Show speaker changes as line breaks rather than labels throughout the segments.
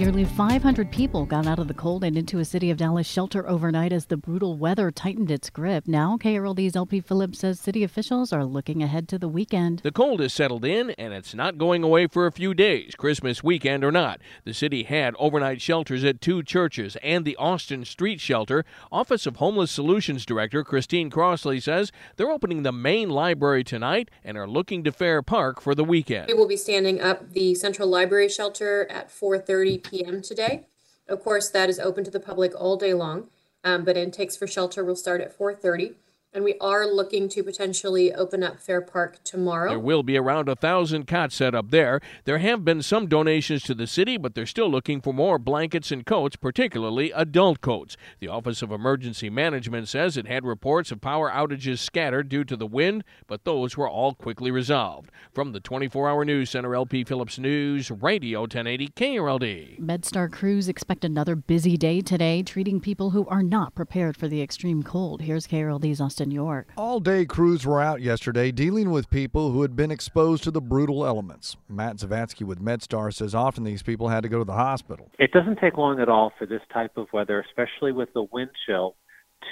Nearly 500 people got out of the cold and into a city of Dallas shelter overnight as the brutal weather tightened its grip. Now, KRLD's LP Phillips says city officials are looking ahead to the weekend.
The cold has settled in and it's not going away for a few days, Christmas weekend or not. The city had overnight shelters at two churches and the Austin Street Shelter. Office of Homeless Solutions Director Christine Crossley says they're opening the main library tonight and are looking to Fair Park for the weekend.
We will be standing up the Central Library Shelter at 4:30 p.m. today. Of course, that is open to the public all day long, um, but intakes for shelter will start at 4:30. And we are looking to potentially open up Fair Park tomorrow.
There will be around a thousand cots set up there. There have been some donations to the city, but they're still looking for more blankets and coats, particularly adult coats. The Office of Emergency Management says it had reports of power outages scattered due to the wind, but those were all quickly resolved. From the 24 hour news center, LP Phillips News, Radio 1080 KRLD.
MedStar crews expect another busy day today, treating people who are not prepared for the extreme cold. Here's KRLD's Austin York.
All day crews were out yesterday dealing with people who had been exposed to the brutal elements. Matt Zavadsky with MedStar says often these people had to go to the hospital.
It doesn't take long at all for this type of weather, especially with the wind chill,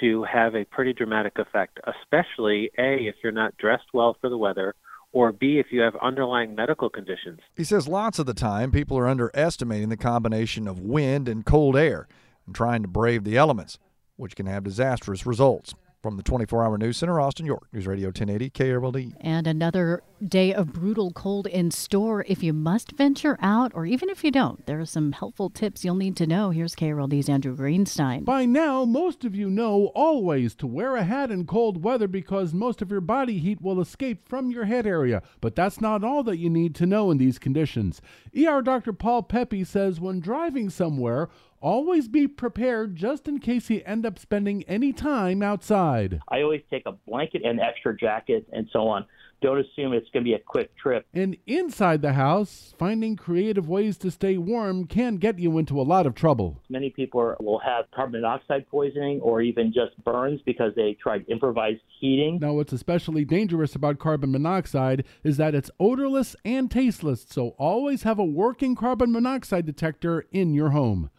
to have a pretty dramatic effect, especially A, if you're not dressed well for the weather, or B, if you have underlying medical conditions.
He says lots of the time people are underestimating the combination of wind and cold air and trying to brave the elements, which can have disastrous results. From the 24 hour news center, Austin York, News Radio 1080 KRLD.
And another day of brutal cold in store. If you must venture out, or even if you don't, there are some helpful tips you'll need to know. Here's KRLD's Andrew Greenstein.
By now, most of you know always to wear a hat in cold weather because most of your body heat will escape from your head area. But that's not all that you need to know in these conditions. ER Dr. Paul Pepe says when driving somewhere, Always be prepared just in case you end up spending any time outside.
I always take a blanket and extra jacket and so on. Don't assume it's going to be a quick trip.
And inside the house, finding creative ways to stay warm can get you into a lot of trouble.
Many people will have carbon monoxide poisoning or even just burns because they tried improvised heating.
Now, what's especially dangerous about carbon monoxide is that it's odorless and tasteless, so always have a working carbon monoxide detector in your home.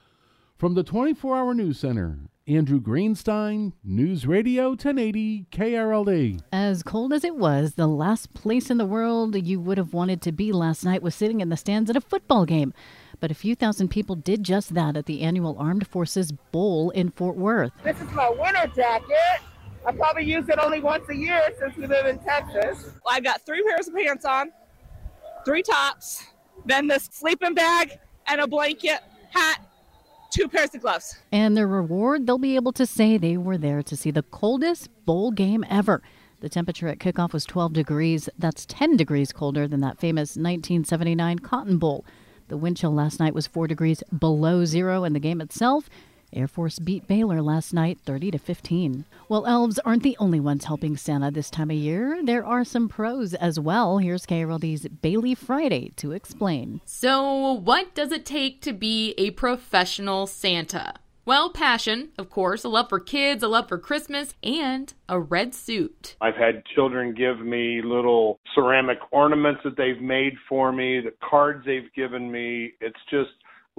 From the 24 Hour News Center, Andrew Greenstein, News Radio 1080 KRLD.
As cold as it was, the last place in the world you would have wanted to be last night was sitting in the stands at a football game. But a few thousand people did just that at the annual Armed Forces Bowl in Fort Worth.
This is my winter jacket. I probably use it only once a year since we live in Texas.
Well, I've got three pairs of pants on, three tops, then this sleeping bag, and a blanket, hat, two pairs of gloves.
And the reward, they'll be able to say they were there to see the coldest bowl game ever. The temperature at kickoff was 12 degrees. That's 10 degrees colder than that famous 1979 Cotton Bowl. The wind chill last night was 4 degrees below zero, and the game itself Air Force beat Baylor last night 30 to 15. Well, elves aren't the only ones helping Santa this time of year. There are some pros as well. Here's KRLD's Bailey Friday to explain.
So, what does it take to be a professional Santa? Well, passion, of course, a love for kids, a love for Christmas, and a red suit.
I've had children give me little ceramic ornaments that they've made for me, the cards they've given me. It's just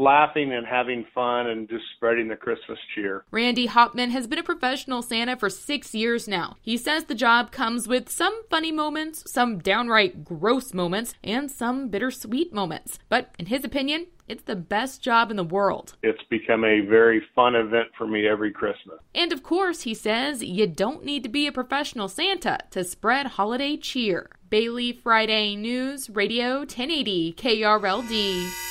laughing and having fun and just spreading the Christmas cheer.
Randy Hopman has been a professional Santa for six years now. He says the job comes with some funny moments, some downright gross moments, and some bittersweet moments. But in his opinion, it's the best job in the world.
It's become a very fun event for me every Christmas.
And of course, he says, you don't need to be a professional Santa to spread holiday cheer. Bailey Friday News, Radio 1080 KRLD.